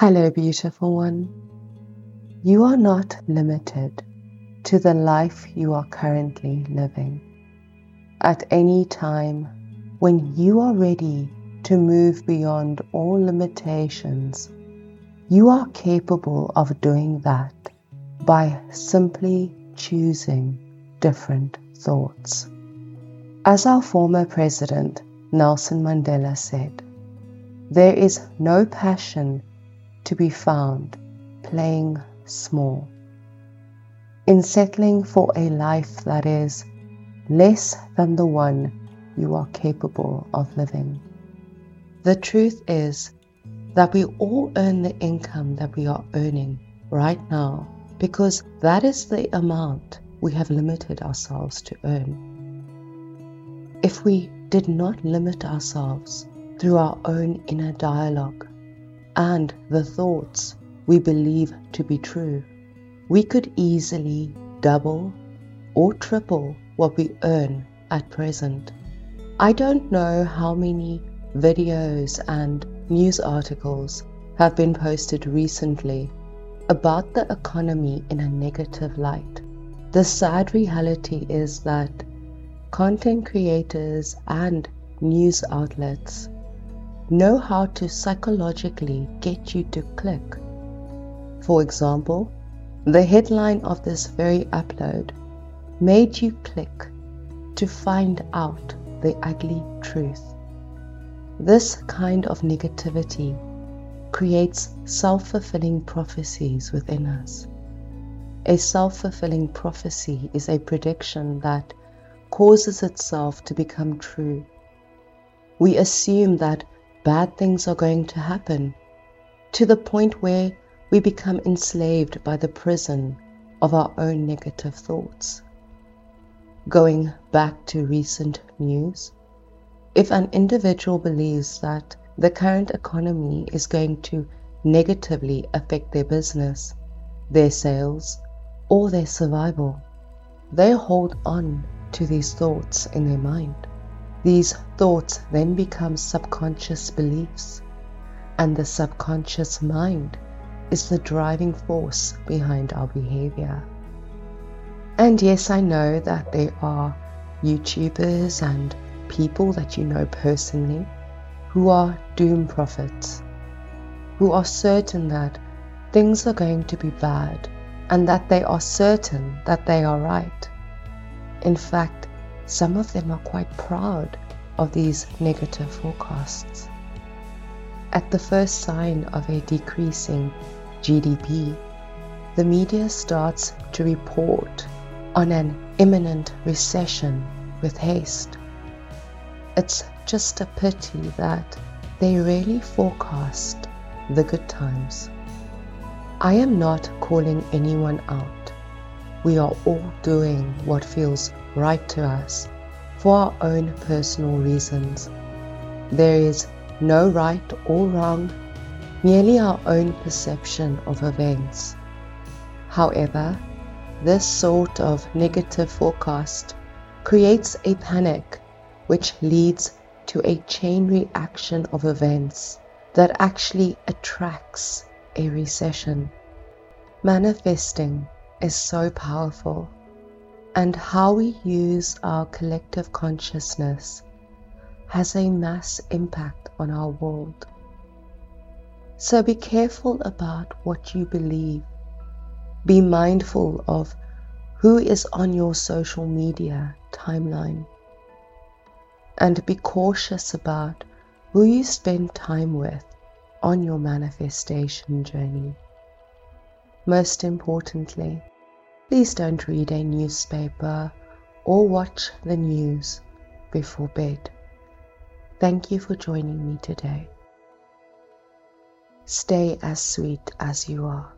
Hello, beautiful one. You are not limited to the life you are currently living. At any time, when you are ready to move beyond all limitations, you are capable of doing that by simply choosing different thoughts. As our former president, Nelson Mandela, said, there is no passion to be found playing small. In settling for a life that is less than the one you are capable of living. The truth is that we all earn the income that we are earning right now because that is the amount we have limited ourselves to earn. If we did not limit ourselves through our own inner dialogue and the thoughts we believe to be true, we could easily double or triple what we earn at present. I don't know how many videos and news articles have been posted recently about the economy in a negative light. The sad reality is that content creators and news outlets know how to psychologically get you to click. For example, the headline of this very upload made you click to find out the ugly truth. This kind of negativity creates self fulfilling prophecies within us. A self fulfilling prophecy is a prediction that causes itself to become true. We assume that bad things are going to happen to the point where we become enslaved by the prison of our own negative thoughts. Going back to recent news, if an individual believes that the current economy is going to negatively affect their business, their sales, or their survival, they hold on to these thoughts in their mind. These thoughts then become subconscious beliefs, and the subconscious mind is the driving force behind our behavior. And yes, I know that there are YouTubers and people that you know personally who are doom prophets, who are certain that things are going to be bad and that they are certain that they are right. In fact, some of them are quite proud of these negative forecasts. At the first sign of a decreasing GDP, the media starts to report on an imminent recession with haste. It's just a pity that they really forecast the good times. I am not calling anyone out. We are all doing what feels right to us for our own personal reasons. There is no right or wrong, merely our own perception of events. However, this sort of negative forecast creates a panic which leads to a chain reaction of events that actually attracts a recession. Manifesting is so powerful and how we use our collective consciousness has a mass impact on our world. So be careful about what you believe. Be mindful of who is on your social media timeline. And be cautious about who you spend time with on your manifestation journey. Most importantly, Please don't read a newspaper or watch the news before bed. Thank you for joining me today. Stay as sweet as you are.